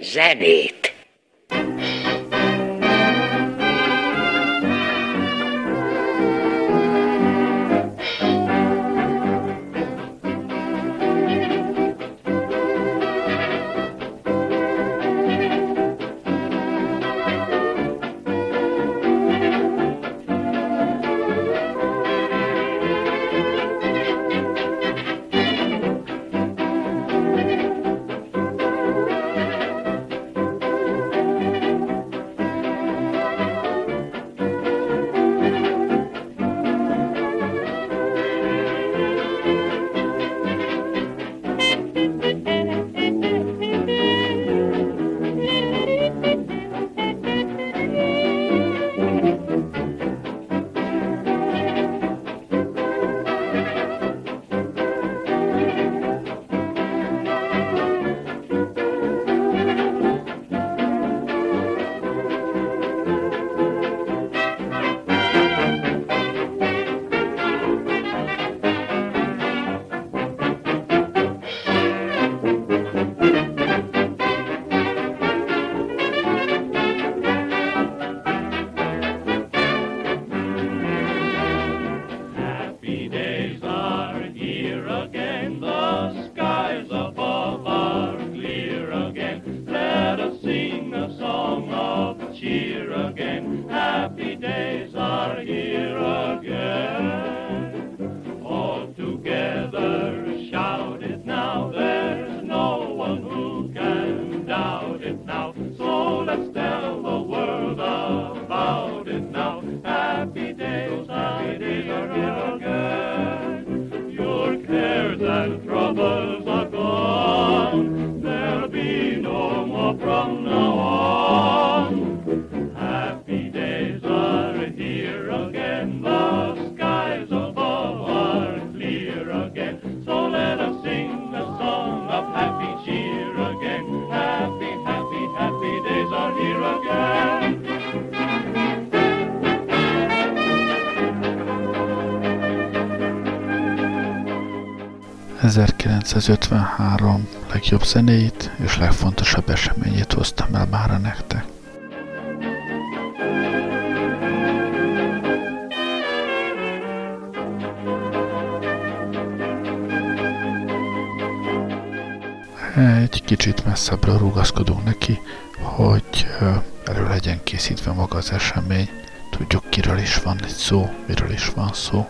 zenét. it now ...1953 legjobb zenéit és legfontosabb eseményét hoztam el mára nektek. Egy kicsit messzebbről rugaszkodunk neki, hogy erről legyen készítve maga az esemény, tudjuk kiről is van itt szó, miről is van szó.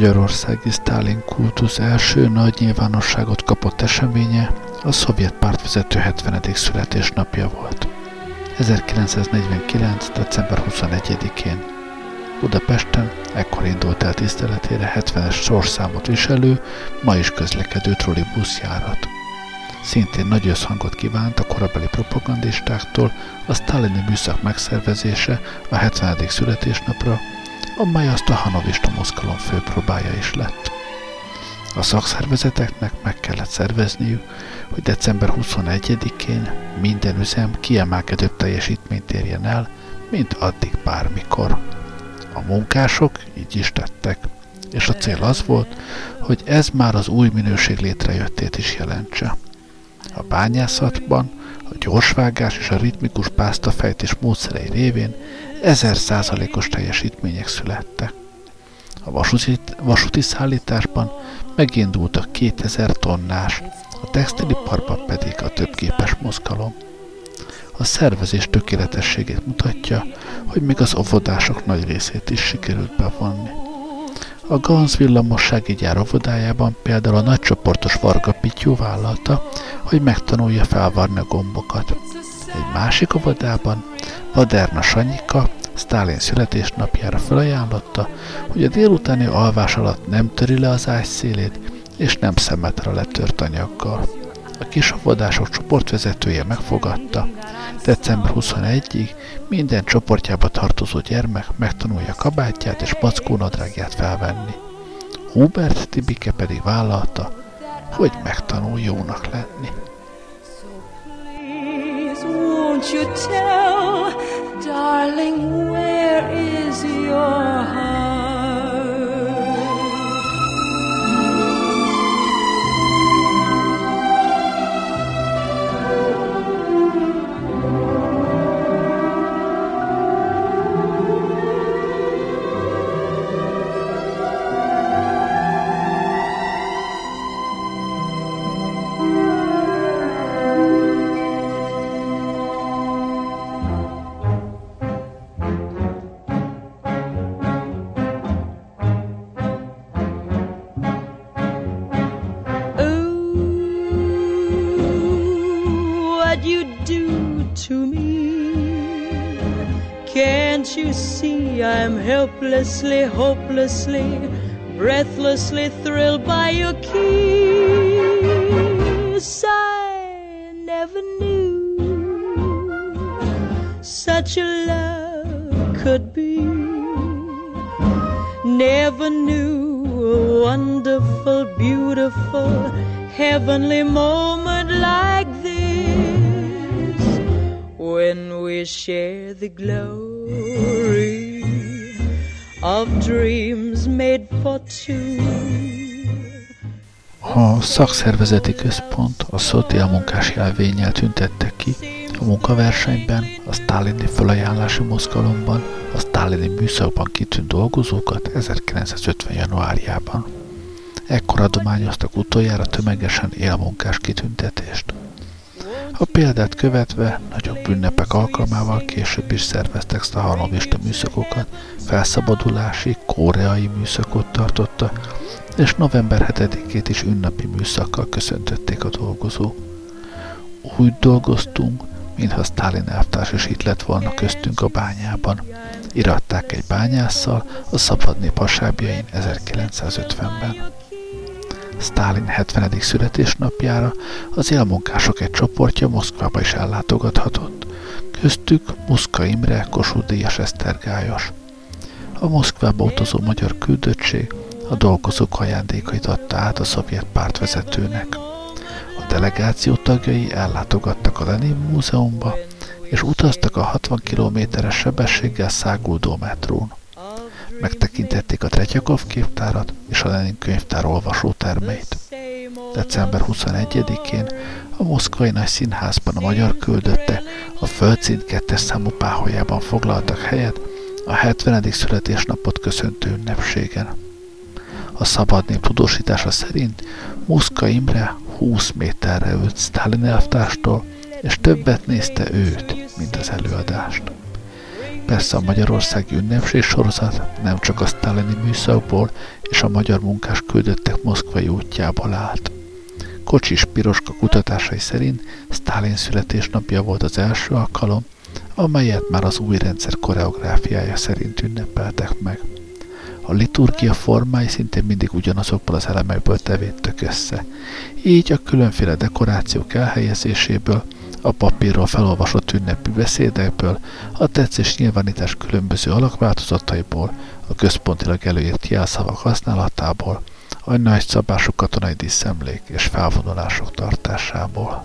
Magyarországi Sztálin kultusz első nagy nyilvánosságot kapott eseménye a szovjet pártvezető 70. születésnapja volt. 1949. december 21-én Budapesten ekkor indult el tiszteletére 70-es sorszámot viselő, ma is közlekedő trollibuszjárat. Szintén nagy összhangot kívánt a korabeli propagandistáktól a sztálini műszak megszervezése a 70. születésnapra, amely azt a hanovista mozgalom főpróbája is lett. A szakszervezeteknek meg kellett szervezniük, hogy december 21-én minden üzem kiemelkedőbb teljesítményt érjen el, mint addig bármikor. A munkások így is tettek, és a cél az volt, hogy ez már az új minőség létrejöttét is jelentse. A bányászatban a gyorsvágás és a ritmikus pásztafejtés módszerei révén ezer százalékos teljesítmények születtek. A vasúti, vasúti szállításban megindult a 2000 tonnás, a textiliparban pedig a többképes mozgalom. A szervezés tökéletességét mutatja, hogy még az óvodások nagy részét is sikerült bevonni. A Ganz villamossági gyár óvodájában például a nagycsoportos Varga Pityú vállalta, hogy megtanulja felvarni a gombokat. Egy másik óvodában Vaderna Sanyika Stálin születésnapjára felajánlotta, hogy a délutáni alvás alatt nem töri le az ágy szélét, és nem szemetre letört anyaggal. A kisavodások csoportvezetője megfogadta, december 21-ig minden csoportjába tartozó gyermek megtanulja kabátját és mackónadrágját felvenni. Hubert Tibike pedig vállalta, hogy megtanul jónak lenni. won't you tell, darling, where is your heart? Helplessly, hopelessly, breathlessly thrilled by your kiss. I never knew such a love could be. Never knew a wonderful, beautiful, heavenly moment like this when we share the glory A szakszervezeti központ a Szotia munkás jelvényel tüntette ki a munkaversenyben, a sztálini felajánlási mozgalomban, a sztálini műszakban kitűnt dolgozókat 1950. januárjában. Ekkor adományoztak utoljára tömegesen élmunkás kitüntetést. A példát követve nagyobb ünnepek alkalmával később is szerveztek szahanovista műszakokat, felszabadulási, koreai műszakot tartotta, és november 7-ét is ünnepi műszakkal köszöntötték a dolgozók. Úgy dolgoztunk, mintha Stalin elvtárs is itt lett volna köztünk a bányában. Iratták egy bányásszal a szabadnép hasábjain 1950-ben. Stalin 70. születésnapjára az élmunkások egy csoportja Moszkvába is ellátogathatott. Köztük Muszka Imre, Kossuth Díjas Esztergályos. A Moszkvába utazó magyar küldöttség a dolgozók ajándékait adta át a szovjet pártvezetőnek. A delegáció tagjai ellátogattak a Lenin Múzeumba, és utaztak a 60 kilométeres sebességgel száguldó metrón. Megtekintették a Tretyakov képtárat és a Lenin könyvtár olvasótermeit. December 21-én a Moszkvai Nagy Színházban a magyar küldötte a földszint kettes számú páholyában foglaltak helyet a 70. születésnapot köszöntő ünnepségen. A szabad nép tudósítása szerint Muszka Imre 20 méterre ült Stalin elvtárstól, és többet nézte őt, mint az előadást. Persze a Magyarországi ünnepség sorozat nem csak a sztálini műszakból és a magyar munkás küldöttek moszkvai útjából állt. Kocsis Piroska kutatásai szerint Sztálin születésnapja volt az első alkalom, amelyet már az új rendszer koreográfiája szerint ünnepeltek meg. A liturgia formái szintén mindig ugyanazokból az elemekből tevédtek össze. Így a különféle dekorációk elhelyezéséből a papírról felolvasott ünnepi beszédekből, a tetszés nyilvánítás különböző alakváltozataiból, a központilag előírt jelszavak használatából, a nagy szabású katonai díszemlék és felvonulások tartásából.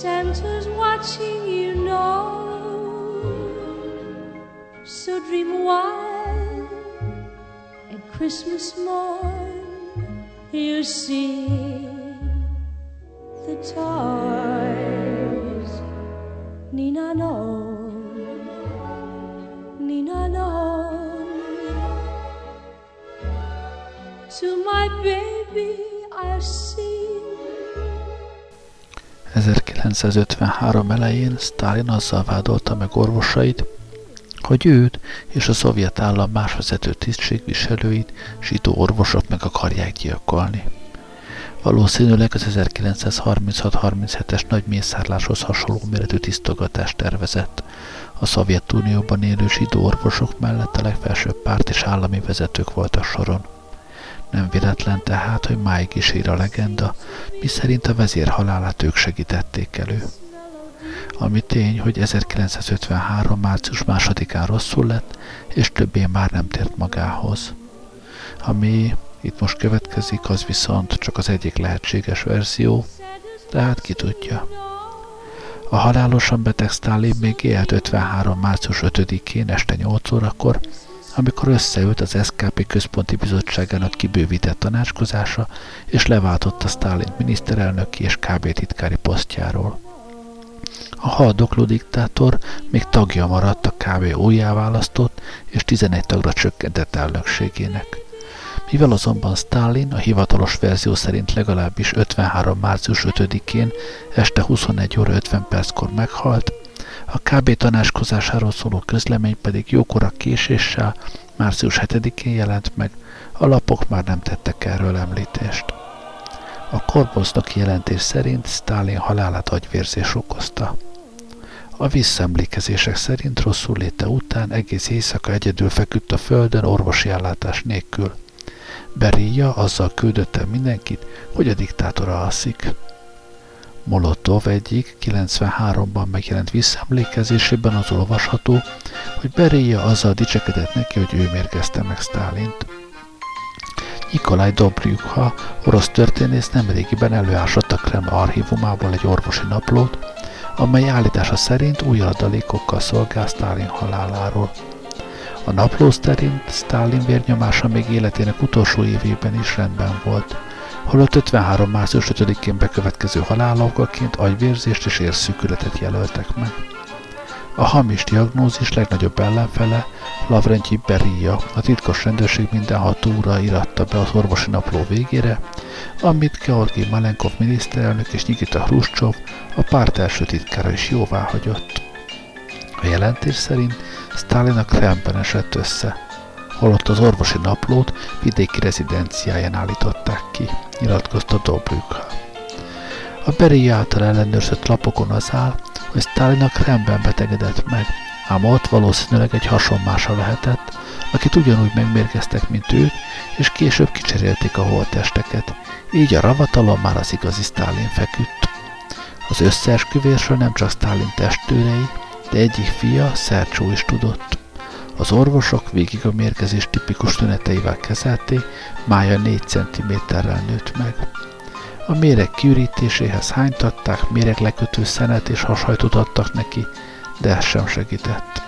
Santa's watching you know. So dream while at Christmas morn you see the toys. Nina no, Nina no. To my baby I'll sing. 1953 elején Stalin azzal vádolta meg orvosait, hogy őt és a szovjet állam más vezető tisztségviselőit zsidó orvosok meg akarják gyilkolni. Valószínűleg az 1936-37-es nagy mészárláshoz hasonló méretű tisztogatást tervezett. A Szovjetunióban élő zsidó orvosok mellett a legfelsőbb párt és állami vezetők voltak soron. Nem véletlen tehát, hogy máig is ír a legenda, miszerint a vezér halálát ők segítették elő. Ami tény, hogy 1953. március másodikán rosszul lett, és többé már nem tért magához. Ami itt most következik, az viszont csak az egyik lehetséges verzió, tehát ki tudja. A halálosan beteg Stalin még élt 53. március 5-én este 8 órakor, amikor összeült az SKP központi bizottságának kibővített tanácskozása, és leváltotta Stalin miniszterelnöki és KB titkári posztjáról. A haldokló diktátor még tagja maradt a KB újjáválasztott és 11 tagra csökkentett elnökségének. Mivel azonban Stalin a hivatalos verzió szerint legalábbis 53. március 5-én este 21 óra 50 perckor meghalt, a KB tanácskozásáról szóló közlemény pedig jókora késéssel március 7-én jelent meg, a lapok már nem tettek erről említést. A korbosznoki jelentés szerint Stalin halálát agyvérzés okozta. A visszaemlékezések szerint rosszul léte után egész éjszaka egyedül feküdt a földön orvosi ellátás nélkül. Beria azzal küldött mindenkit, hogy a diktátora alszik. Molotov egyik 93-ban megjelent visszaemlékezésében az olvasható, hogy Beria azzal dicsekedett neki, hogy ő mérgezte meg Stálint. Nikolaj Dobryukha, orosz történész nemrégiben előásott a Kreml archívumából egy orvosi naplót, amely állítása szerint új adalékokkal szolgál Stalin haláláról. A napló szerint Stalin vérnyomása még életének utolsó évében is rendben volt – holott 53. március 5-én bekövetkező halálokaként agyvérzést és érszűkületet jelöltek meg. A hamis diagnózis legnagyobb ellenfele Lavrentyi Beria, a titkos rendőrség minden hatóra iratta be az orvosi napló végére, amit Georgi Malenkov miniszterelnök és Nikita Hruscsov, a párt első titkára is jóvá hagyott. A jelentés szerint Stalin a Kremben esett össze, holott az orvosi naplót vidéki rezidenciáján állították ki, nyilatkozta Dobrük. A Beri által ellenőrzött lapokon az áll, hogy Stalin a Kremben betegedett meg, ám ott valószínűleg egy hasonmása lehetett, akit ugyanúgy megmérgeztek, mint őt, és később kicserélték a holttesteket, így a ravatalon már az igazi Stalin feküdt. Az összeesküvésről nem csak Stalin testőrei, de egyik fia, Szercsó is tudott. Az orvosok végig a mérgezés tipikus tüneteivel kezelték, mája 4 cm-rel nőtt meg. A méreg kiürítéséhez hánytatták, méreglekötő szenet és hashajtot adtak neki, de ez sem segített.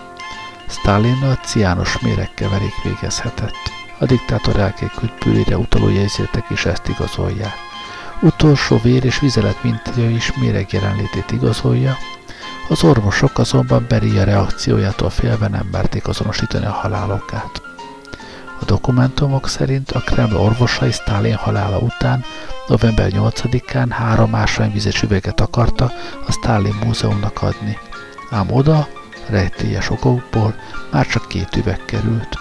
Stalinnal ciános méregkeverék végezhetett. A diktátor elkékült pürére utaló jegyzétek is ezt igazolják. Utolsó vér és vizelet mintája is méreg jelenlétét igazolja, az orvosok azonban Beria reakciójától félve nem merték azonosítani a halálokát. A dokumentumok szerint a Kreml orvosai Stalin halála után november 8-án három ásványvizes üveget akarta a Stalin múzeumnak adni. Ám oda, rejtélyes okokból már csak két üveg került.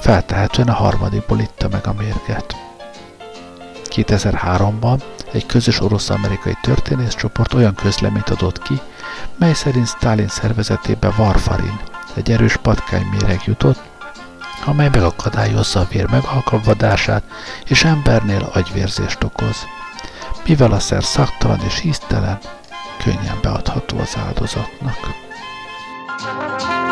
Feltehetően a harmadikból itta meg a mérget. 2003-ban egy közös orosz-amerikai történészcsoport olyan közleményt adott ki, mely szerint Stalin szervezetébe varfarin, egy erős patkányméreg jutott, amely megakadályozza a vér megalkavadását, és embernél agyvérzést okoz. Mivel a szer szaktalan és íztelen, könnyen beadható az áldozatnak. Stalin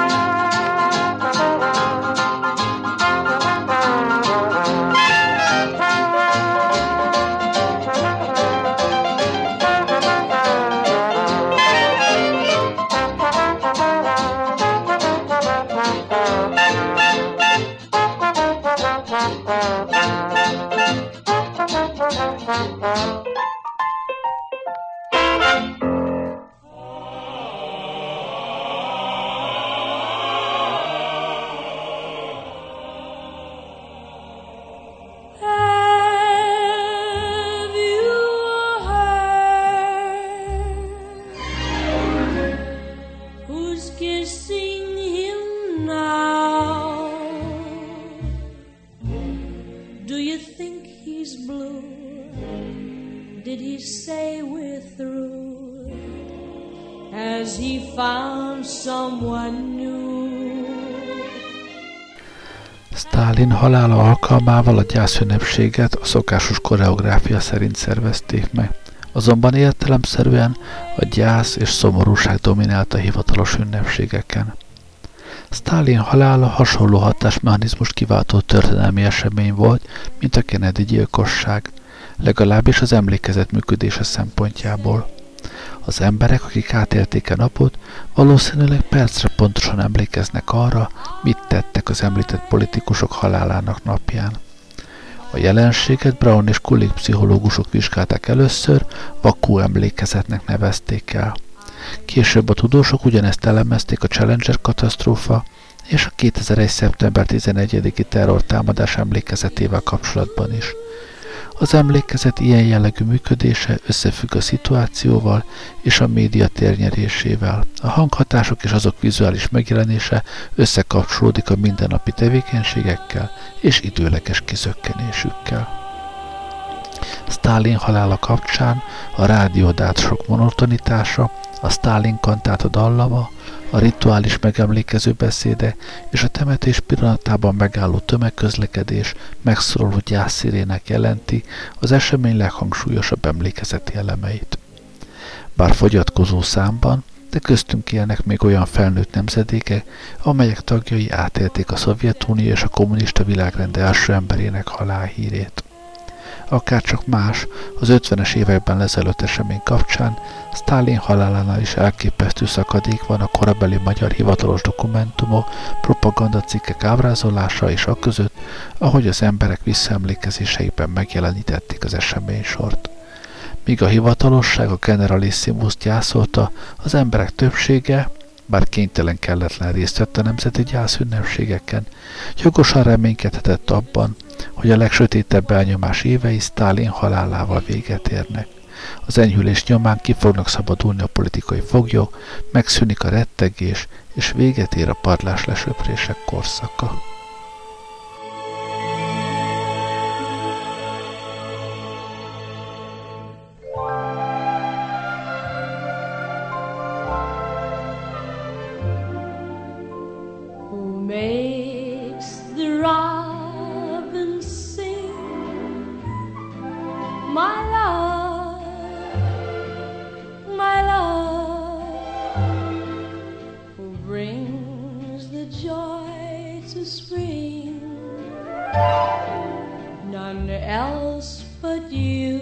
alkalmával a gyászünnepséget a szokásos koreográfia szerint szervezték meg. Azonban értelemszerűen a gyász és szomorúság dominált a hivatalos ünnepségeken. Stalin halála hasonló hatásmechanizmust kiváltó történelmi esemény volt, mint a Kennedy gyilkosság, legalábbis az emlékezet működése szempontjából. Az emberek, akik átélték a napot, valószínűleg percre pontosan emlékeznek arra, mit tettek az említett politikusok halálának napján. A jelenséget Brown és Kulik pszichológusok vizsgálták először, vakú emlékezetnek nevezték el. Később a tudósok ugyanezt elemezték a Challenger katasztrófa és a 2001. szeptember 11-i terrortámadás emlékezetével kapcsolatban is. Az emlékezet ilyen jellegű működése összefügg a szituációval és a média térnyerésével. A hanghatások és azok vizuális megjelenése összekapcsolódik a mindennapi tevékenységekkel és időleges kizökkenésükkel. Stalin halála kapcsán a rádiódátsorok monotonitása, a Stalin kantáta dallama, a rituális megemlékező beszéde és a temetés pillanatában megálló tömegközlekedés megszoroló gyászirének jelenti az esemény leghangsúlyosabb emlékezeti elemeit. Bár fogyatkozó számban, de köztünk élnek még olyan felnőtt nemzedékek, amelyek tagjai átélték a Szovjetunió és a kommunista világrend első emberének halálhírét akár csak más, az 50-es években lezelőtt esemény kapcsán Stalin halálánál is elképesztő szakadék van a korabeli magyar hivatalos dokumentumok, propagandacikkek ábrázolása és a között, ahogy az emberek visszaemlékezéseiben megjelenítették az eseménysort. Míg a hivatalosság a generalissimus gyászolta, az emberek többsége, bár kénytelen kelletlen részt vett a nemzeti gyászünnepségeken, jogosan reménykedhetett abban, hogy a legsötétebb elnyomás évei Stalin halálával véget érnek. Az enyhülés nyomán ki fognak szabadulni a politikai foglyok, megszűnik a rettegés, és véget ér a padlás lesöprések korszaka. none else but you,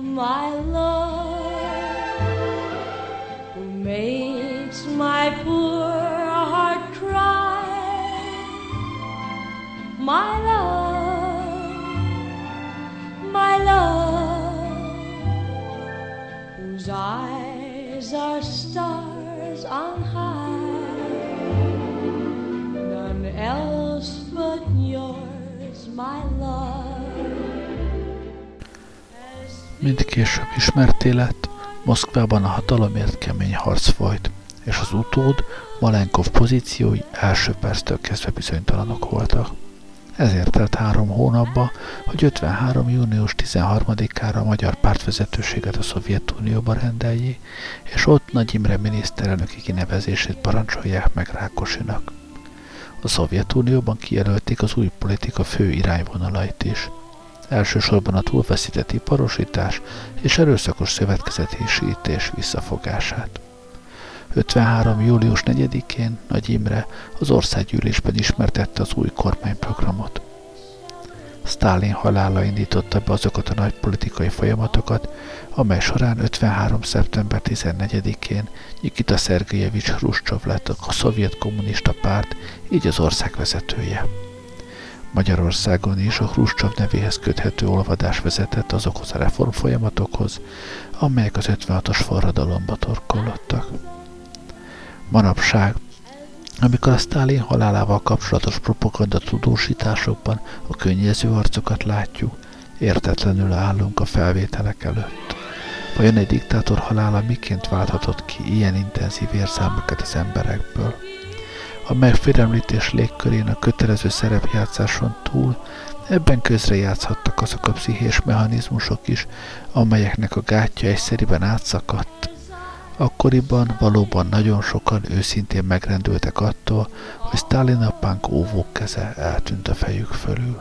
my love, who made később ismerté lett, Moszkvában a hatalomért kemény harc folyt, és az utód Malenkov pozíciói első perctől kezdve bizonytalanok voltak. Ezért telt három hónapba, hogy 53. június 13-ára a magyar pártvezetőséget a Szovjetunióba rendeljé, és ott Nagy Imre miniszterelnöki kinevezését parancsolják meg Rákosinak. A Szovjetunióban kijelölték az új politika fő irányvonalait is. Elsősorban a túlveszített iparosítás és erőszakos szövetkezetésítés visszafogását. 53. július 4-én Nagy Imre az országgyűlésben ismertette az új kormányprogramot. Stalin halála indította be azokat a nagy politikai folyamatokat, amely során 53. szeptember 14-én Nikita Szergejevics Hruscsov lett a szovjet kommunista párt, így az ország vezetője. Magyarországon is a Hruscsov nevéhez köthető olvadás vezetett azokhoz a reformfolyamatokhoz, amelyek az 56-os forradalomba torkollottak. Manapság, amikor a Stalin halálával kapcsolatos propaganda tudósításokban a könnyező arcokat látjuk, értetlenül állunk a felvételek előtt. Vajon egy diktátor halála miként válthatott ki ilyen intenzív érzelmeket az emberekből? A megfélemlítés légkörén a kötelező szerepjátszáson túl ebben közrejátszhattak azok a pszichés mechanizmusok is, amelyeknek a gátja egyszeriben átszakadt, Akkoriban valóban nagyon sokan őszintén megrendültek attól, hogy Stalin apánk óvók keze eltűnt a fejük fölül.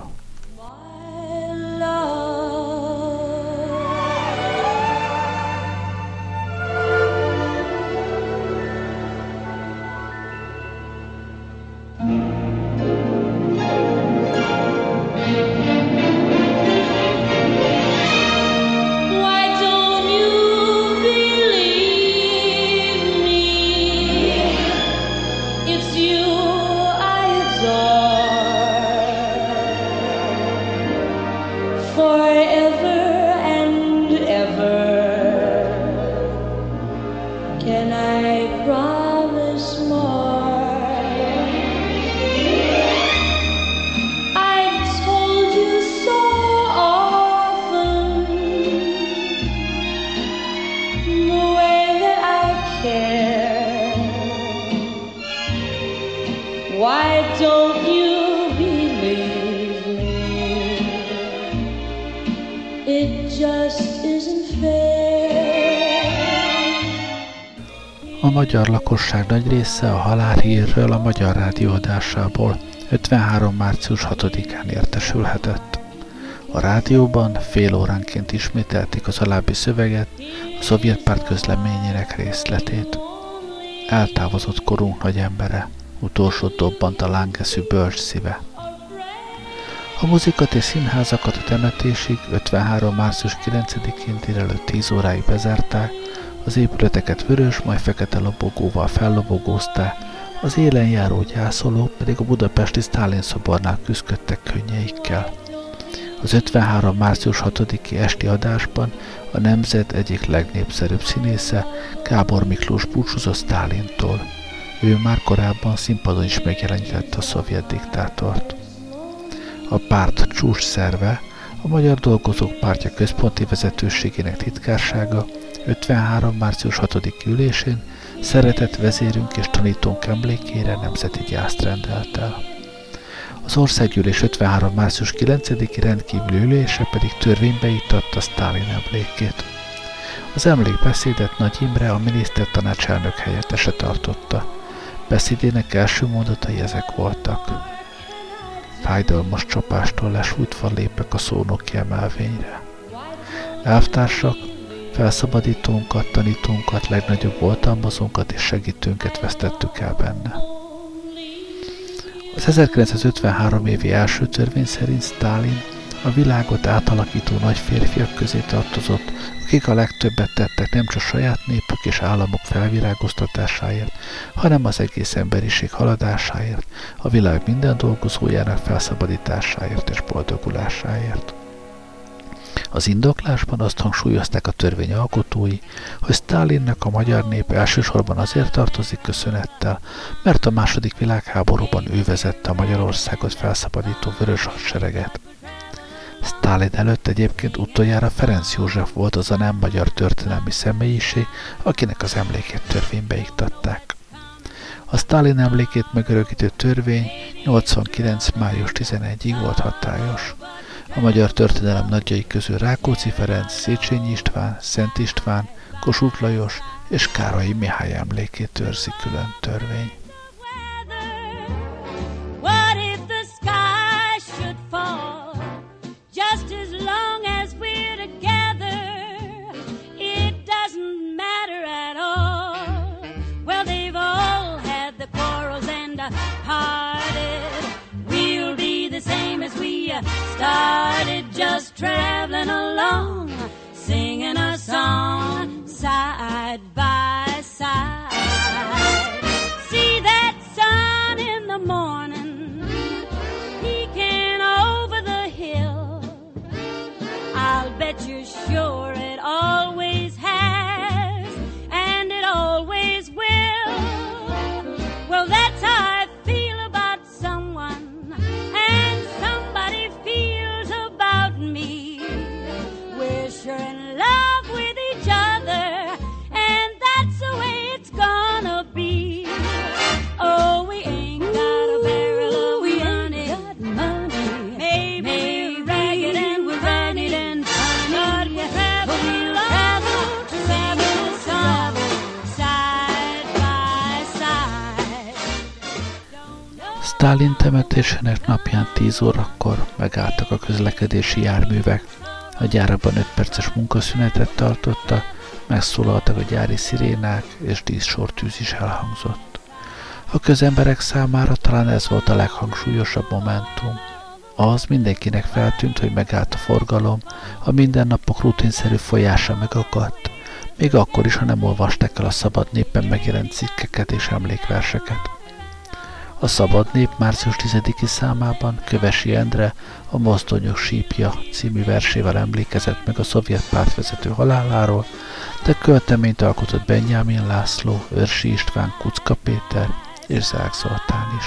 Magyar lakosság nagy része a halálhírről a Magyar Rádió adásából 53. március 6-án értesülhetett. A rádióban fél óránként ismételték az alábbi szöveget, a szovjet párt közleményének részletét. Eltávozott korunk nagy embere, utolsó dobbant a lángeszű bölcs szíve. A muzikat és színházakat a temetésig 53. március 9-én délelőtt 10 óráig bezárták, az épületeket vörös, majd fekete lobogóval fellobogózták, az élen járó gyászolók pedig a budapesti Sztálin szobornál küzdöttek könnyeikkel. Az 53. március 6-i esti adásban a nemzet egyik legnépszerűbb színésze Gábor Miklós búcsúzott Sztálintól. Ő már korábban színpadon is megjelenítette a szovjet diktátort. A párt csúcs szerve, a Magyar Dolgozók Pártja központi vezetőségének titkársága 53. március 6. ülésén szeretett vezérünk és tanítónk emlékére nemzeti gyászt rendelt el. Az országgyűlés 53. március 9. rendkívüli ülése pedig törvénybe ittatta Sztálin emlékét. Az emlékbeszédet Nagy Imre, a miniszter tanácselnök helyettese tartotta. Beszédének első mondatai ezek voltak. Fájdalmas csapástól lesújtva lépek a szónoki emelvényre. Elvtársak, Felszabadítónkat, tanítónkat, legnagyobb oltalmazónkat és segítőnket vesztettük el benne. Az 1953 évi első törvény szerint Stalin a világot átalakító nagy férfiak közé tartozott, akik a legtöbbet tettek nem csak saját népük és államok felvirágoztatásáért, hanem az egész emberiség haladásáért, a világ minden dolgozójának felszabadításáért és boldogulásáért. Az indoklásban azt hangsúlyozták a törvény alkotói, hogy Stalinnek a magyar nép elsősorban azért tartozik köszönettel, mert a második világháborúban ő vezette a Magyarországot felszabadító vörös hadsereget. Stalin előtt egyébként utoljára Ferenc József volt az a nem magyar történelmi személyiség, akinek az emlékét törvénybe iktatták. A Stalin emlékét megörökítő törvény 89. május 11-ig volt hatályos. A magyar történelem nagyjai közül Rákóczi Ferenc, Széchenyi István, Szent István, Kossuth Lajos és Károlyi Mihály emlékét őrzi külön törvény. Started just traveling along, singing a song side by side. See that sun in the morning peeking over the hill. I'll bet you're sure it always Oh, we ain't got a barrel of money, money. Maybe we're ragged and we're ragged and funny, but we'll travel, travel, travel, travel, side by side. Stalin temetésének napján 10 órakor megálltak a közlekedési járművek. A gyárakban 5 perces munkaszünetet tartotta, megszólaltak a gyári szirénák, és díszsortűz is elhangzott. A közemberek számára talán ez volt a leghangsúlyosabb momentum. Az mindenkinek feltűnt, hogy megállt a forgalom, a mindennapok rutinszerű folyása megakadt, még akkor is, ha nem olvasták el a szabad népen megjelent cikkeket és emlékverseket. A Szabad Nép március 10-i számában Kövesi Endre a Mozdonyok sípja című versével emlékezett meg a szovjet pártvezető haláláról, de költeményt alkotott Benjamin László, Őrsi István, Kucka Péter és Zák Zoltán is.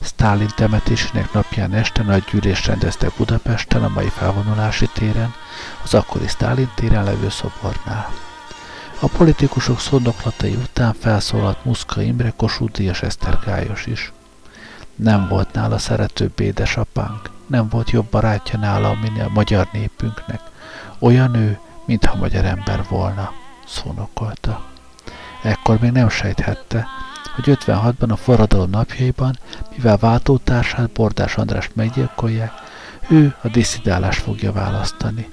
Sztálin temetésének napján este nagy gyűlést rendeztek Budapesten a mai felvonulási téren, az akkori Sztálin téren levő szobornál. A politikusok szónoklatai után felszólalt Muszka Imre, Kossuth Díjas Eszter Gályos is. Nem volt nála szeretőbb édesapánk, nem volt jobb barátja nála, mint a magyar népünknek. Olyan ő, mintha magyar ember volna, szónokolta. Ekkor még nem sejthette, hogy 56-ban a forradalom napjaiban, mivel váltótársát Bordás Andrást meggyilkolják, ő a diszidálást fogja választani.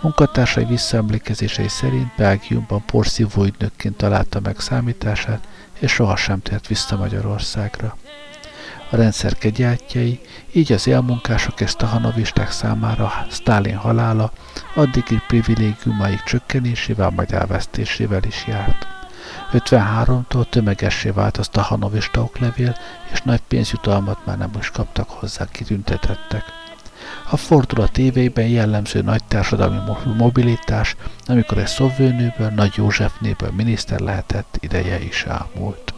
Munkatársai visszaemlékezései szerint Belgiumban porszívó ügynökként találta meg számítását, és sohasem tért vissza Magyarországra. A rendszer kegyeltjei, így az élmunkások és tahanovisták számára Stalin halála addigi privilégiumaik csökkenésével majd elvesztésével is járt. 53-tól tömegessé vált a stahanovista oklevél, és nagy pénzjutalmat már nem is kaptak hozzá kitüntetettek. A fordulat tévében jellemző nagy társadalmi mobilitás, amikor egy szovőnőből, Nagy Józsefnéből miniszter lehetett, ideje is elmúlt.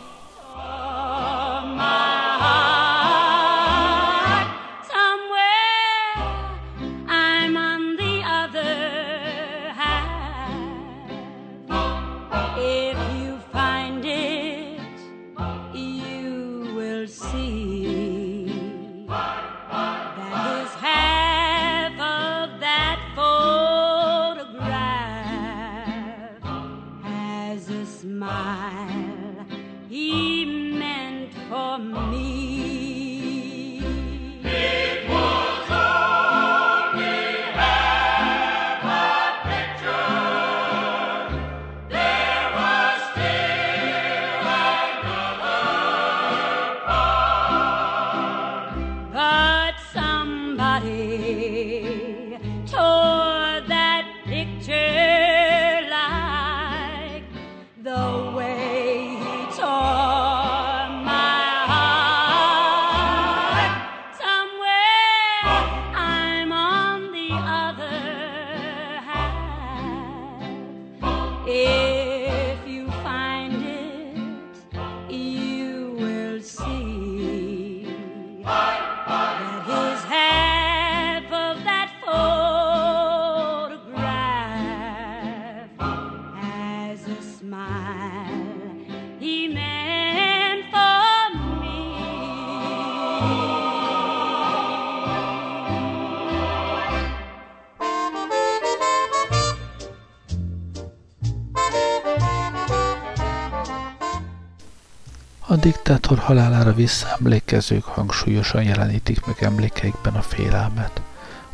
Diktátor halálára visszaemlékezők hangsúlyosan jelenítik meg emlékeikben a félelmet.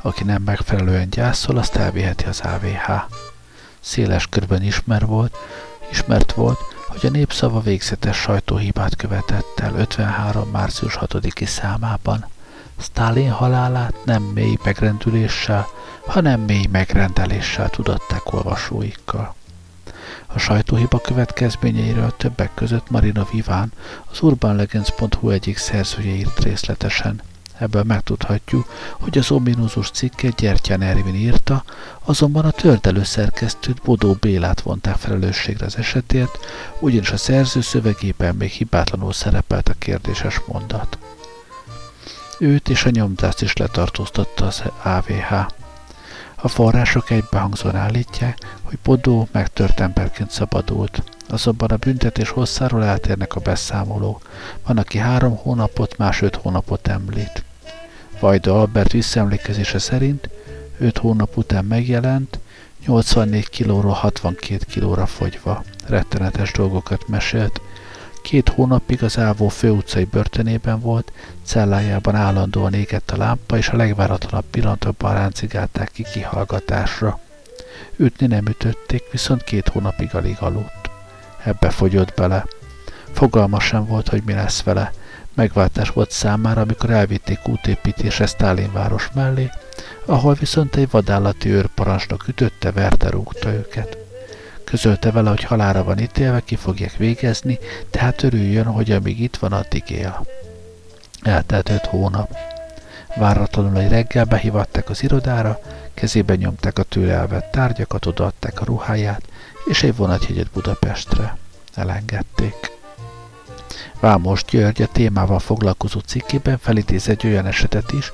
Aki nem megfelelően gyászol, azt elviheti az AVH. Széles körben ismer volt, ismert volt, hogy a népszava végzetes sajtóhibát követett el 53. március 6-i számában. Stalin halálát nem mély megrendüléssel, hanem mély megrendeléssel tudatták olvasóikkal. A sajtóhiba következményeiről többek között Marina Viván, az urbanlegends.hu egyik szerzője írt részletesen. Ebből megtudhatjuk, hogy az ominózus cikket Gyertyán Ervin írta, azonban a tördelő szerkesztőt Bodó Bélát vonták felelősségre az esetért, ugyanis a szerző szövegében még hibátlanul szerepelt a kérdéses mondat. Őt és a nyomdást is letartóztatta az AVH. A források egybehangzóan állítják, hogy Bodó megtört emberként szabadult. Azonban a büntetés hosszáról eltérnek a beszámoló. Van, aki három hónapot, más öt hónapot említ. Vajda Albert visszaemlékezése szerint 5 hónap után megjelent, 84 kilóról 62 kilóra fogyva. Rettenetes dolgokat mesélt. Két hónapig az Ávó főutcai börtönében volt, cellájában állandóan égett a lámpa, és a legváratlanabb pillanatokban ráncigálták ki kihallgatásra. Ütni nem ütötték, viszont két hónapig alig aludt. Ebbe fogyott bele. Fogalma sem volt, hogy mi lesz vele. Megváltás volt számára, amikor elvitték útépítésre Stálinváros mellé, ahol viszont egy vadállati őrparancsnok ütötte, verte, rúgta őket. Közölte vele, hogy halára van ítélve, ki fogják végezni, tehát örüljön, hogy amíg itt van, addig él. Eltelt öt hónap. Váratlanul egy reggel behívatták az irodára, kezébe nyomták a tőle elvett tárgyakat, odaadták a ruháját, és egy vonatjegyet Budapestre. Elengedték. Vámos György a témával foglalkozó cikkében felidéz egy olyan esetet is,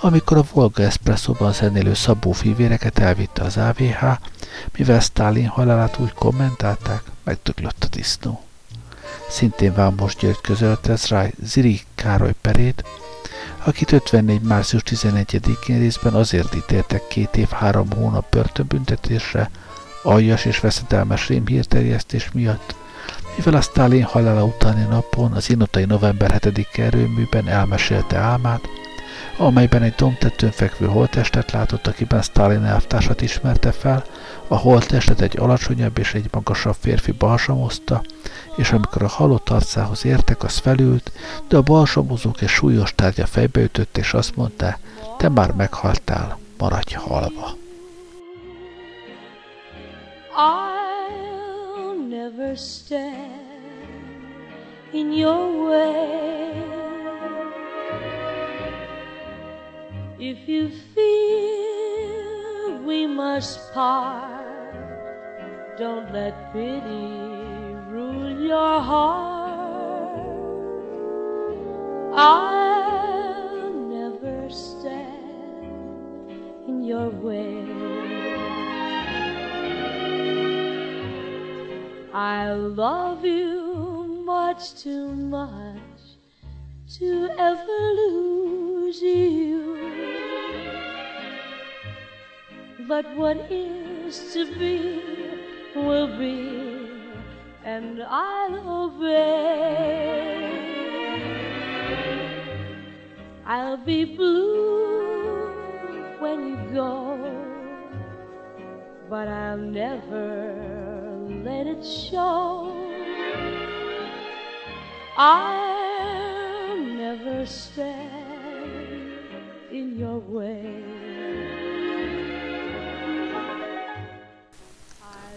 amikor a Volga Espresso-ban zenélő Szabó fivéreket elvitte az AVH, mivel Stalin halálát úgy kommentálták, megdöglött a disznó. Szintén Vámos György közölte Zráj Ziri Károly perét, akit 54. március 11-én részben azért ítéltek két év három hónap börtönbüntetésre, aljas és veszedelmes rémhírterjesztés miatt, mivel a Stalin halála utáni napon az inotai november 7 erőműben elmesélte álmát, amelyben egy domtetőn fekvő holttestet látott, akiben Stalin elvtársat ismerte fel, a holttestet egy alacsonyabb és egy magasabb férfi balsamozta, és amikor a halott arcához értek, az felült, de a balsamozók egy súlyos tárgya fejbeütött, és azt mondta, te már meghaltál, maradj halva. I'll never stand in your way If you feel we must part, don't let pity rule your heart. I'll never stand in your way. I love you much too much to ever lose you. But what is to be will be, and I'll obey. I'll be blue when you go, but I'll never let it show. I'll never stand in your way.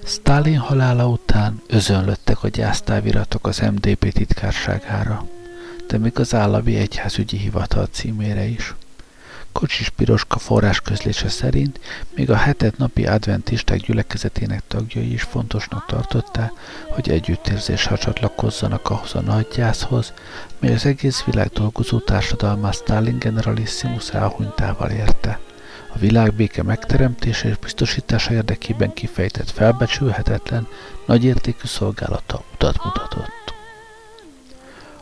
Stalin halála után özönlöttek a gyásztáviratok az MDP titkárságára, de még az állami egyházügyi hivatal címére is. Kocsis Piroska forrás közlése szerint még a hetet napi adventisták gyülekezetének tagjai is fontosnak tartották, hogy együttérzéssel csatlakozzanak ahhoz a nagy gyászhoz, mely az egész világ dolgozó társadalma Stalin generalissimus elhunytával érte a világbéke megteremtése és biztosítása érdekében kifejtett felbecsülhetetlen, nagyértékű szolgálata utat mutatott.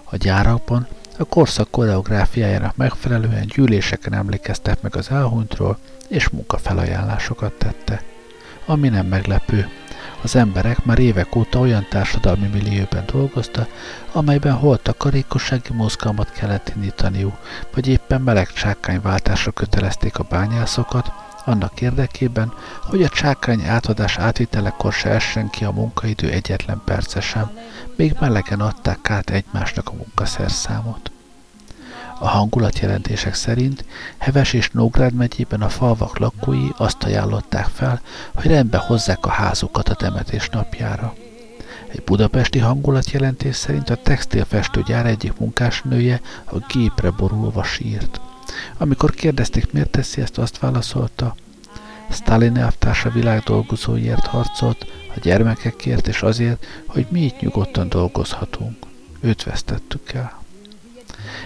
A gyárakban a korszak koreográfiájának megfelelően gyűléseken emlékeztek meg az elhunytról, és munkafelajánlásokat tette. Ami nem meglepő, Az emberek már évek óta olyan társadalmi millióben dolgoztak, amelyben hol takarékossági mozgalmat kellett indítaniuk, vagy éppen meleg csákányváltásra kötelezték a bányászokat, annak érdekében, hogy a csákány átadás átvitelekor se essen ki a munkaidő egyetlen percesen, még melegen adták át egymásnak a munkaszerszámot. A hangulatjelentések szerint Heves és Nógrád megyében a falvak lakói azt ajánlották fel, hogy rendbe hozzák a házukat a temetés napjára. Egy budapesti hangulatjelentés szerint a textilfestőgyár egyik munkásnője a gépre borulva sírt. Amikor kérdezték, miért teszi ezt, azt válaszolta, Stalin elvtársa világdolgozóiért harcolt, a gyermekekért és azért, hogy mi itt nyugodtan dolgozhatunk. Őt vesztettük el.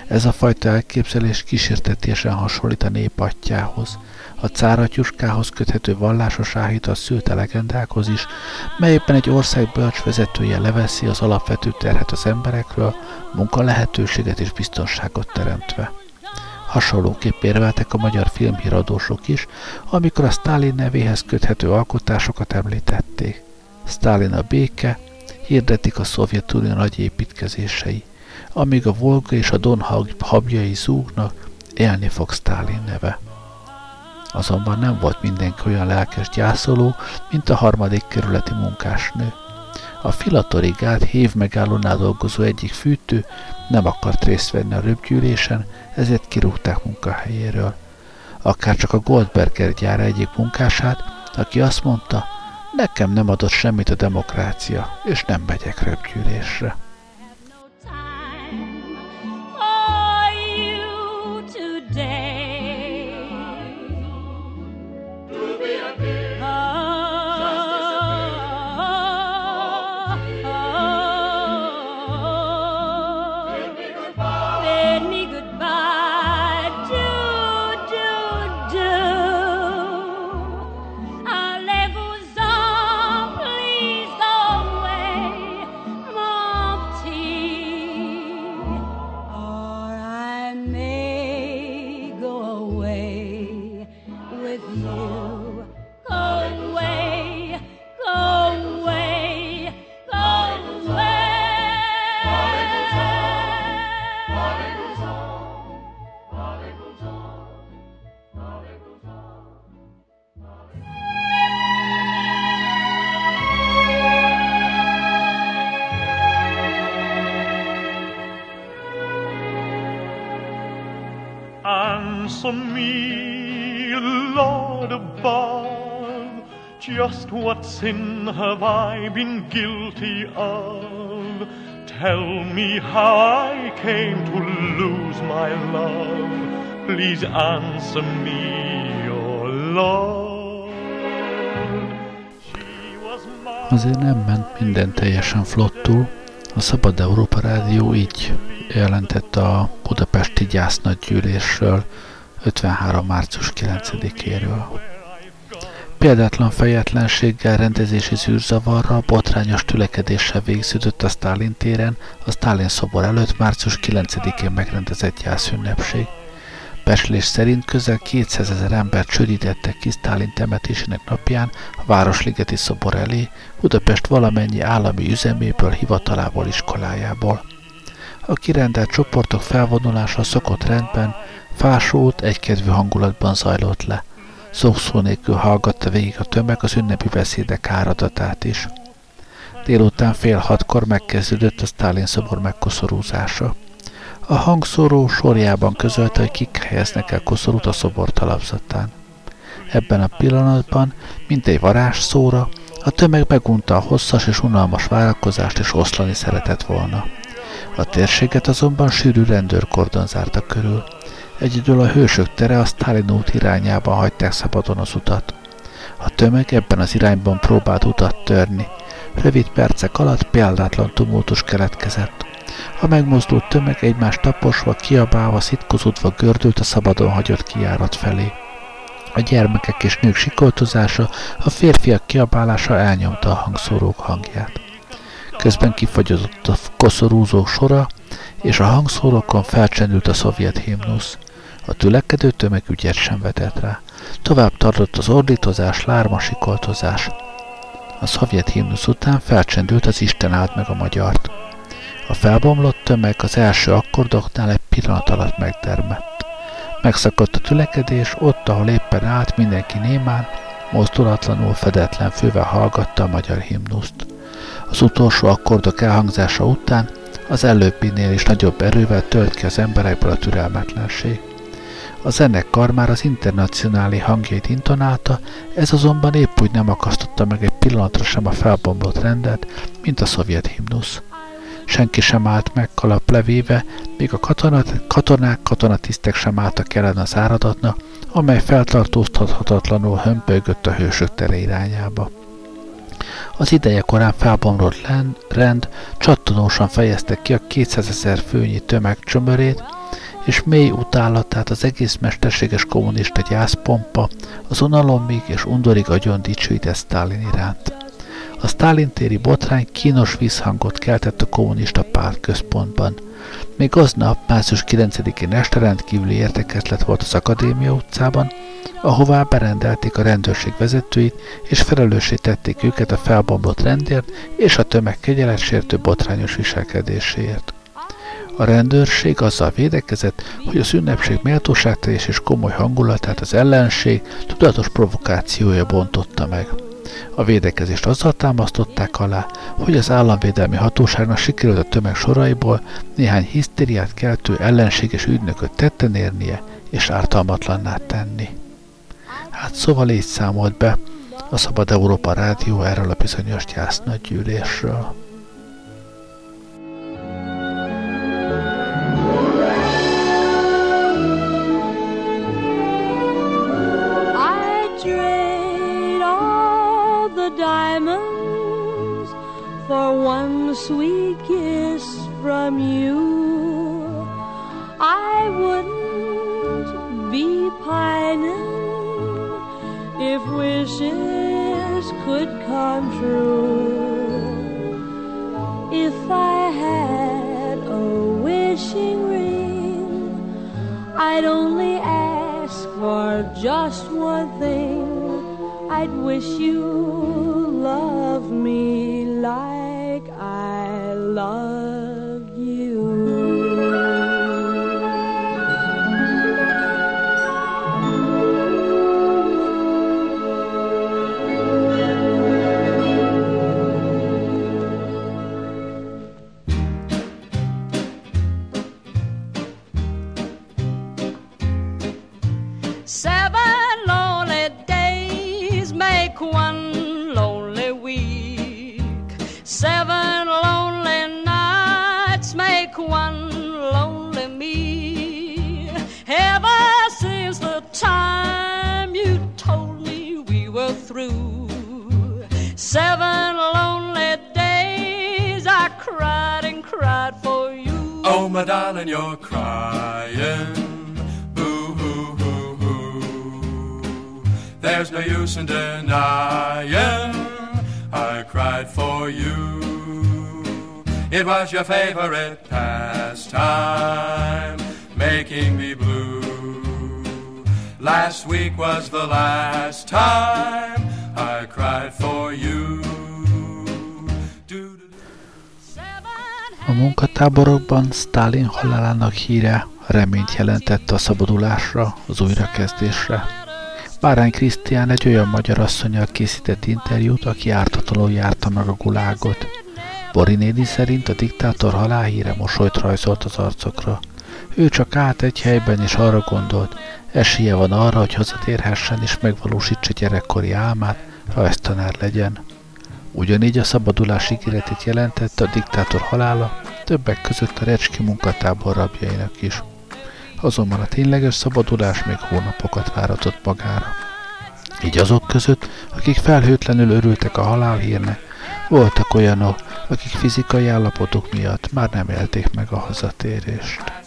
Ez a fajta elképzelés kísértetésen hasonlít a nép atyához, a cáratyuskához köthető vallásos áhít a szült legendákhoz is, melyben egy ország bölcs vezetője leveszi az alapvető terhet az emberekről, munkalehetőséget és biztonságot teremtve. Hasonlóképp érveltek a magyar filmhíradósok is, amikor a Stalin nevéhez köthető alkotásokat említették. Stalin a béke, hirdetik a Szovjetunió nagy építkezései. Amíg a Volga és a Don habjai zúgnak, élni fog Stalin neve. Azonban nem volt mindenki olyan lelkes gyászoló, mint a harmadik kerületi munkásnő. A Filatori gát hév megállónál dolgozó egyik fűtő nem akart részt venni a röpgyűlésen, ezért kirúgták munkahelyéről. Akár csak a Goldberger gyár egyik munkását, aki azt mondta, nekem nem adott semmit a demokrácia, és nem megyek röpgyűlésre. Sin have I been guilty of? Tell me how I came to lose my love. Please answer me, your Lord. Azért nem ment minden teljesen flottul. A Szabad Európa Rádió így jelentett a budapesti gyásznagygyűlésről 53. március 9-éről. Példátlan fejetlenséggel, rendezési zűrzavarra, botrányos tülekedéssel végződött a Stálin téren, a Stálin szobor előtt március 9-én megrendezett gyászünnepség. Beslés szerint közel 200 ezer embert csődítettek ki Stálin temetésének napján a Városligeti szobor elé, Budapest valamennyi állami üzeméből, hivatalából, iskolájából. A kirendelt csoportok felvonulása szokott rendben, fásult, egykedvű hangulatban zajlott le – Szószó nélkül hallgatta végig a tömeg az ünnepi beszédek áradatát is. Délután fél hatkor megkezdődött a Stalin szobor megkoszorúzása. A hangszóró sorjában közölte, hogy kik helyeznek el koszorút a szobor talapzatán. Ebben a pillanatban, mint egy varázsszóra, a tömeg megunta a hosszas és unalmas várakozást és oszlani szeretett volna. A térséget azonban sűrű rendőrkordon zárta körül. Egyedül a hősök tere a Stalin út irányában hagyták szabadon az utat. A tömeg ebben az irányban próbált utat törni. Rövid percek alatt példátlan tumultus keletkezett. A megmozdult tömeg egymást taposva, kiabálva, szitkozódva gördült a szabadon hagyott kijárat felé. A gyermekek és nők sikoltozása, a férfiak kiabálása elnyomta a hangszórók hangját. Közben kifagyott a koszorúzók sora, és a hangszórókon felcsendült a szovjet himnusz. A tülekedő tömeg ügyet sem vetett rá. Tovább tartott az ordítozás, lárma sikoltozás. A szovjet himnusz után felcsendült az Isten áld meg a magyart. A felbomlott tömeg az első akkordoknál egy pillanat alatt megdermett. Megszakadt a tülekedés, ott, ahol éppen állt, mindenki némán, mozdulatlanul, fedetlen fővel hallgatta a magyar himnuszt. Az utolsó akkordok elhangzása után az előbbinél is nagyobb erővel tölt ki az emberekből a türelmetlenség. A zenekar már az internacionális hangjait intonálta, ez azonban épp úgy nem akasztotta meg egy pillanatra sem a felbomlott rendet, mint a szovjet himnusz. Senki sem állt meg kalap levéve, míg a katonat, katonák, katonatisztek sem álltak ellen az áradatnak, amely feltartóztathatatlanul hömpölygött a hősök tere irányába. Az ideje korán felbomlott rend csattanósan fejezte ki a 200 ezer főnyi tömeg csömörét, és mély utálatát az egész mesterséges kommunista gyászpompa az unalomig és undorig agyon dicsőíte Sztálin iránt. A Sztálin téri botrány kínos visszhangot keltett a kommunista párt központban. Még aznap, március 9-én este rendkívüli értekezlet volt az Akadémia utcában, ahová berendelték a rendőrség vezetőit, és felelőssé tették őket a felbomlott rendért és a tömeg kegyeletsértő botrányos viselkedéséért. A rendőrség azzal védekezett, hogy az ünnepség méltóságteljes és komoly hangulatát az ellenség tudatos provokációja bontotta meg. A védekezést azzal támasztották alá, hogy az államvédelmi hatóságnak sikerült a tömeg soraiból néhány hisztériát keltő ellenséges ügynököt tetten érnie és ártalmatlanná tenni. Hát szóval így számolt be a Szabad Európa Rádió erről a bizonyos gyásznagygyűlésről. Favorite pastime, making me blue. Last week was the last time I cried for you. A munkatáborokban Stalin halálának híre reményt jelentette a szabadulásra, az újrakezdésre. Bárány Krisztián egy olyan magyar asszonyjal készített interjút, aki ártatlanul járta meg a gulágot. Borinédi szerint a diktátor halálhíre mosolyt rajzolt az arcokra. Ő csak állt egy helyben és arra gondolt, esélye van arra, hogy hazatérhessen és megvalósítsa gyerekkori álmát, rajztanár legyen. Ugyanígy a szabadulás ígéretét jelentette a diktátor halála, többek között a Recski munkatábor rabjainak is. Azonban a tényleges szabadulás még hónapokat váratott magára. Így azok között, akik felhőtlenül örültek a halálhírnek, voltak olyanok, akik fizikai állapotok miatt már nem élték meg a hazatérést.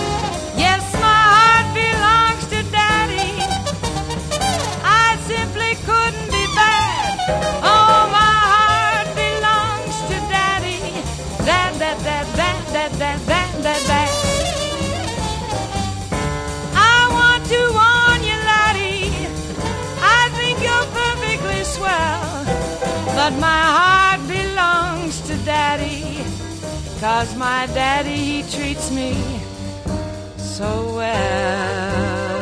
But my heart belongs to daddy. Cause my daddy, he treats me so well.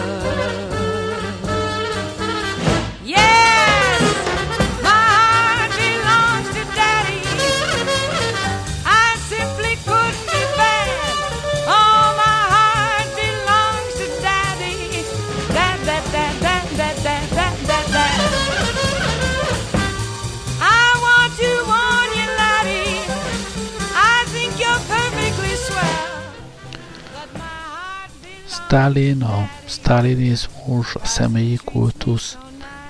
Stalin, a sztálinizmus, a személyi kultusz,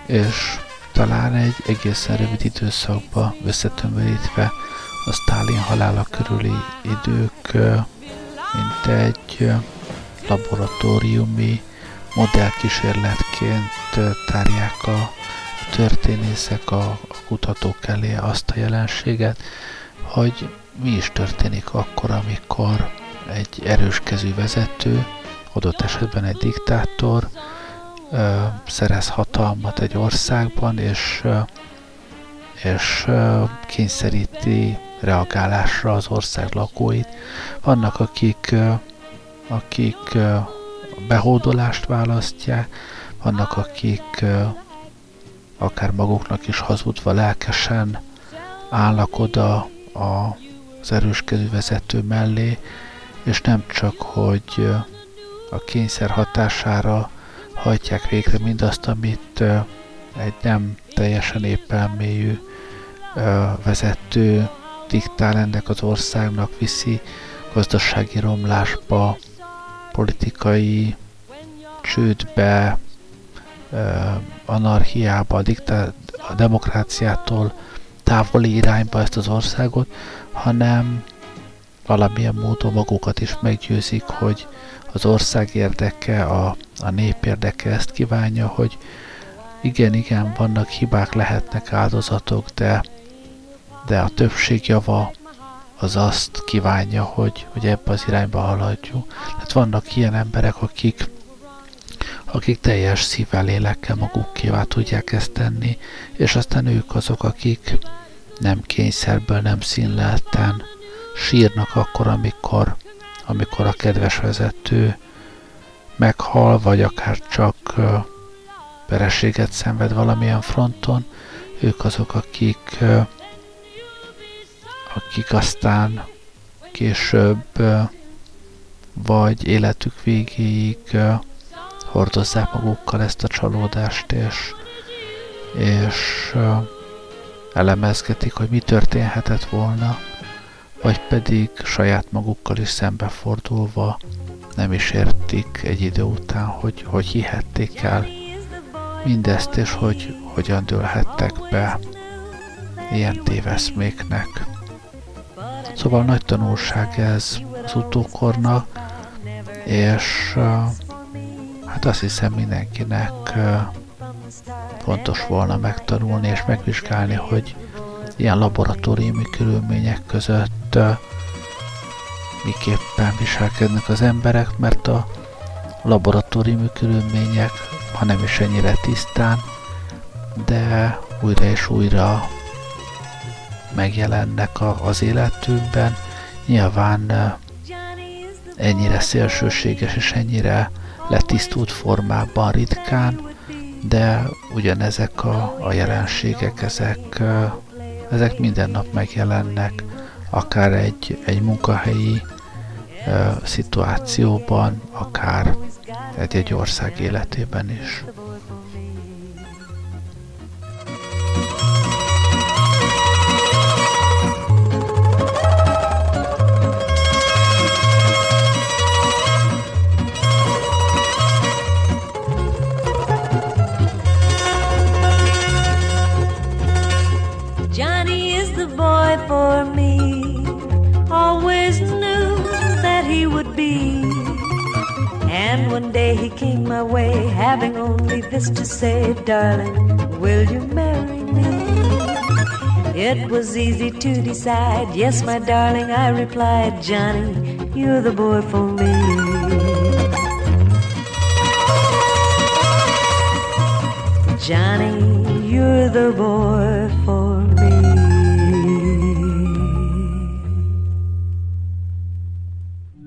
és talán egy egészen rövid időszakba összetömörítve a Stalin halála körüli idők, mint egy laboratóriumi modellkísérletként tárják a történészek, a kutatók elé azt a jelenséget, hogy mi is történik akkor, amikor egy erős kezű vezető, adott esetben egy diktátor ö, szerez hatalmat egy országban, és, ö, és ö, kényszeríti reagálásra az ország lakóit. Vannak, akik, ö, akik ö, behódolást választják, vannak, akik ö, akár maguknak is hazudva lelkesen állnak oda a, az erőskezű vezető mellé, és nem csak, hogy a kényszer hatására hajtják végre mindazt, amit egy nem teljesen épelmélyű ö, vezető diktál ennek az országnak, viszi gazdasági romlásba, politikai csődbe, anarchiába, a, diktá- a demokráciától távoli irányba ezt az országot, hanem valamilyen módon magukat is meggyőzik, hogy az ország érdeke, a, a nép érdeke ezt kívánja, hogy igen, igen, vannak hibák, lehetnek áldozatok, de, de a többség java az azt kívánja, hogy, hogy ebbe az irányba haladjunk. Tehát vannak ilyen emberek, akik, akik teljes szívvel, lélekkel magukévá tudják ezt tenni, és aztán ők azok, akik nem kényszerből, nem színlelten sírnak akkor, amikor, amikor a kedves vezető meghal, vagy akár csak vereséget szenved valamilyen fronton, ők azok, akik, akik aztán később vagy életük végéig hordozzák magukkal ezt a csalódást, és, és elemezgetik, hogy mi történhetett volna, vagy pedig saját magukkal is szembefordulva nem is értik egy idő után, hogy, hogy hihették el mindezt, és hogy hogyan dőlhettek be ilyen téveszméknek. Szóval nagy tanulság ez az utókornak, és hát azt hiszem mindenkinek fontos volna megtanulni és megvizsgálni, hogy ilyen laboratóriumi körülmények között uh, miképpen viselkednek az emberek, mert a laboratóriumi körülmények, ha nem is ennyire tisztán, de újra és újra megjelennek a, az életünkben. Nyilván uh, ennyire szélsőséges és ennyire letisztult formában ritkán, de ugyanezek a, a jelenségek, ezek, ezek minden nap megjelennek, akár egy, egy munkahelyi szituációban, akár egy-egy ország életében is. One day he came my way, having only this to say, darling, will you marry me? It was easy to decide, yes, my darling, I replied, Johnny, you're the boy for me. Johnny, you're the boy for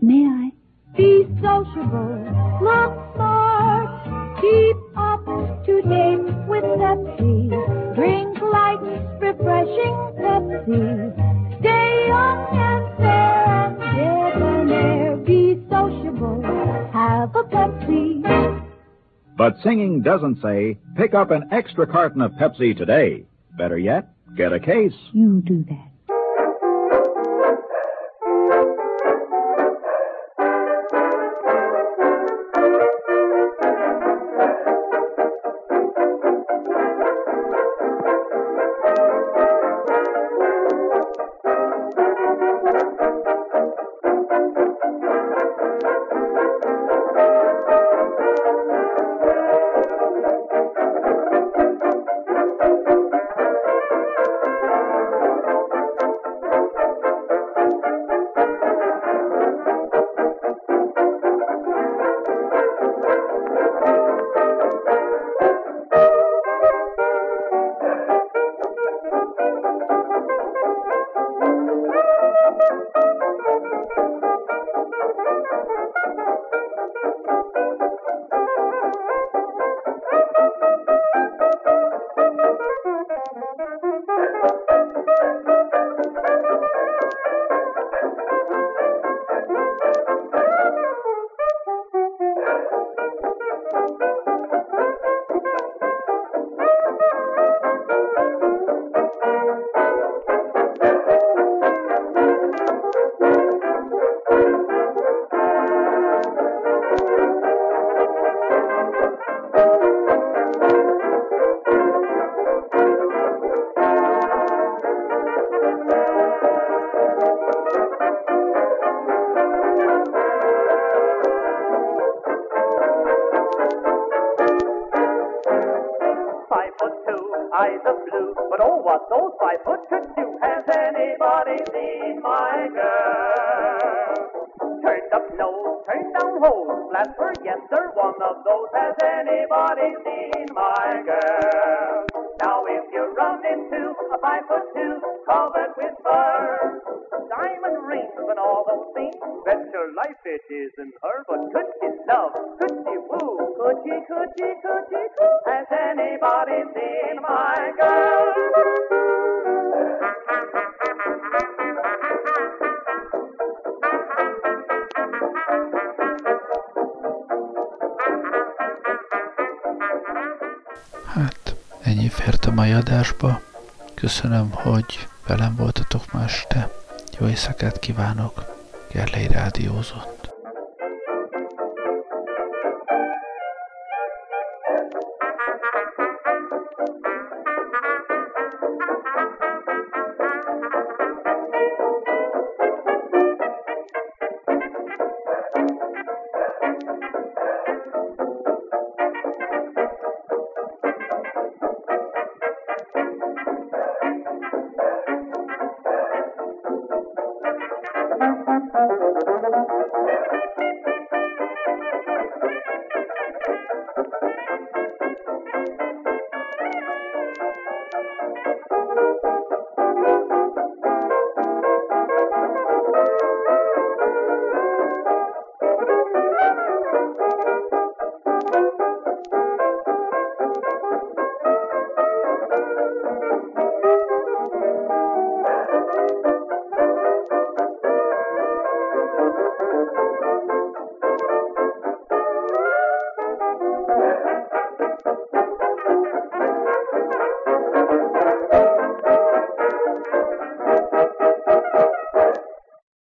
May I? Be sociable, look smart, keep up to date with Pepsi. Drink light, refreshing Pepsi. Stay young and fair and debonair. Be sociable, have a Pepsi. But singing doesn't say, pick up an extra carton of Pepsi today. Better yet, get a case. You do that. Adásba. Köszönöm, hogy velem voltatok ma este. Jó éjszakát kívánok. que alegra a Dios.